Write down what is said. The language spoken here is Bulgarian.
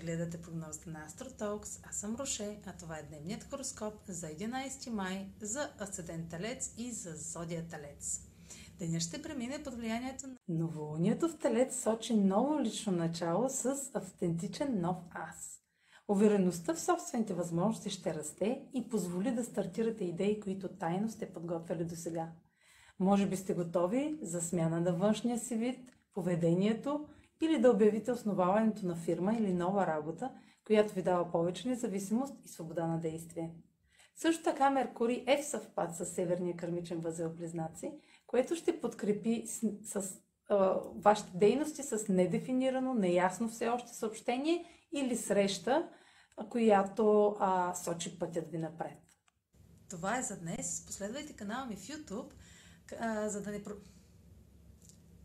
Гледате прогнозата на AstroTalks. Аз съм Роше, а това е дневният хороскоп за 11 май за Асцендент Телец и за Зодия Телец. Денят ще премине под влиянието на новолунието в Телец сочи ново лично начало с автентичен нов аз. Увереността в собствените възможности ще расте и позволи да стартирате идеи, които тайно сте подготвили до сега. Може би сте готови за смяна на външния си вид, поведението или да обявите основаването на фирма или нова работа, която ви дава повече независимост и свобода на действие. Също така Меркурий е в съвпад с Северния кърмичен възел Близнаци, което ще подкрепи с, с а, вашите дейности с недефинирано, неясно все още съобщение или среща, която а, сочи пътят ви напред. Това е за днес. Последвайте канала ми в YouTube, а, за да не...